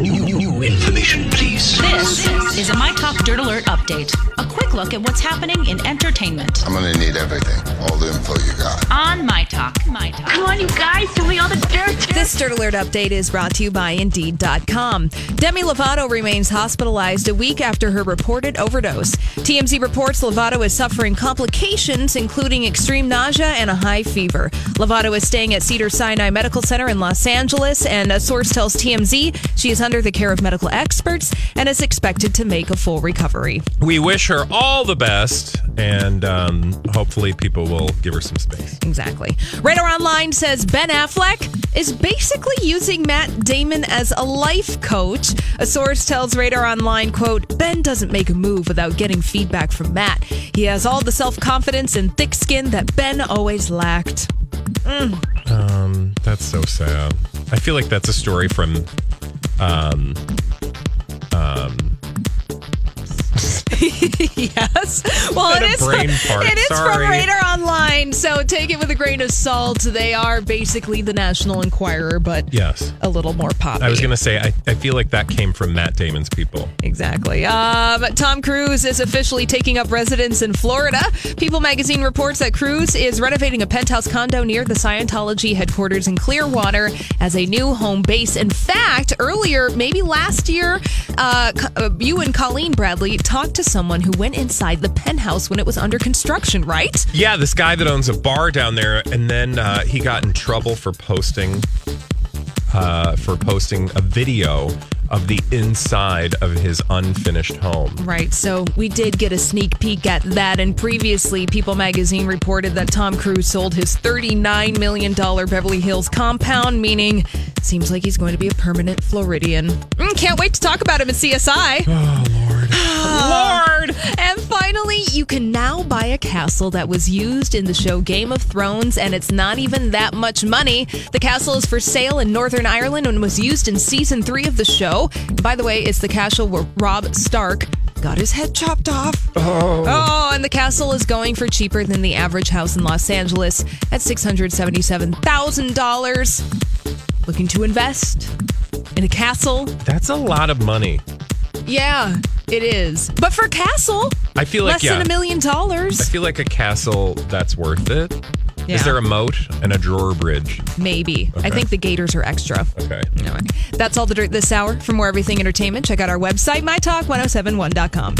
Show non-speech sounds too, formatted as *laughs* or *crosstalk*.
New, new, new information, please. This is a My Talk Dirt Alert update. A quick look at what's happening in entertainment I'm gonna need everything, all the info you got. on My Talk. My Talk. Come on, you guys, tell me all the dirt. This Dirt Alert update is brought to you by Indeed.com. Demi Lovato remains hospitalized a week after her reported overdose. TMZ reports Lovato is suffering complications, including extreme nausea and a high fever. Lovato is staying at Cedar Sinai Medical Center in Los Angeles, and a source tells TMZ she is under the care of medical experts and is expected to make a full recovery. We wish her all the best, and um, hopefully, people will give her some space. Exactly. Radar Online says Ben Affleck is basically using Matt Damon as a life coach. A source tells Radar Online, quote, Ben doesn't make a move without getting feedback from Matt. He has all the self-confidence and thick skin that Ben always lacked. Um, that's so sad. I feel like that's a story from. Um, um, *laughs* yes. Well, it is, it is from Radar Online, so take it with a grain of salt. They are basically the National Enquirer, but yes. a little more pop. I was going to say, I, I feel like that came from Matt Damon's people. Exactly. Um, Tom Cruise is officially taking up residence in Florida. People magazine reports that Cruise is renovating a penthouse condo near the Scientology headquarters in Clearwater as a new home base. In fact, earlier, maybe last year, uh, uh, you and Colleen Bradley talked to someone who went inside the penthouse when it was under construction, right? Yeah, this guy that owns a bar down there, and then uh, he got in trouble for posting uh, for posting a video of the inside of his unfinished home. Right. So we did get a sneak peek at that. And previously, People magazine reported that Tom Cruise sold his $39 million Beverly Hills compound, meaning seems like he's going to be a permanent Floridian. Mm, can't wait to talk about him at CSI. Oh, Lord! *sighs* And finally, you can now buy a castle that was used in the show Game of Thrones, and it's not even that much money. The castle is for sale in Northern Ireland and was used in season three of the show. By the way, it's the castle where Robb Stark got his head chopped off. Oh. oh and the castle is going for cheaper than the average house in Los Angeles at $677,000. Looking to invest in a castle? That's a lot of money. Yeah, it is. But for a castle, I feel like less yeah. than a million dollars. I feel like a castle that's worth it. Is Yeah. there a moat and a drawer bridge? Maybe. I think the gators are extra. Okay. Anyway, that's all the dirt this hour. For more everything entertainment, check out our website, mytalk1071.com.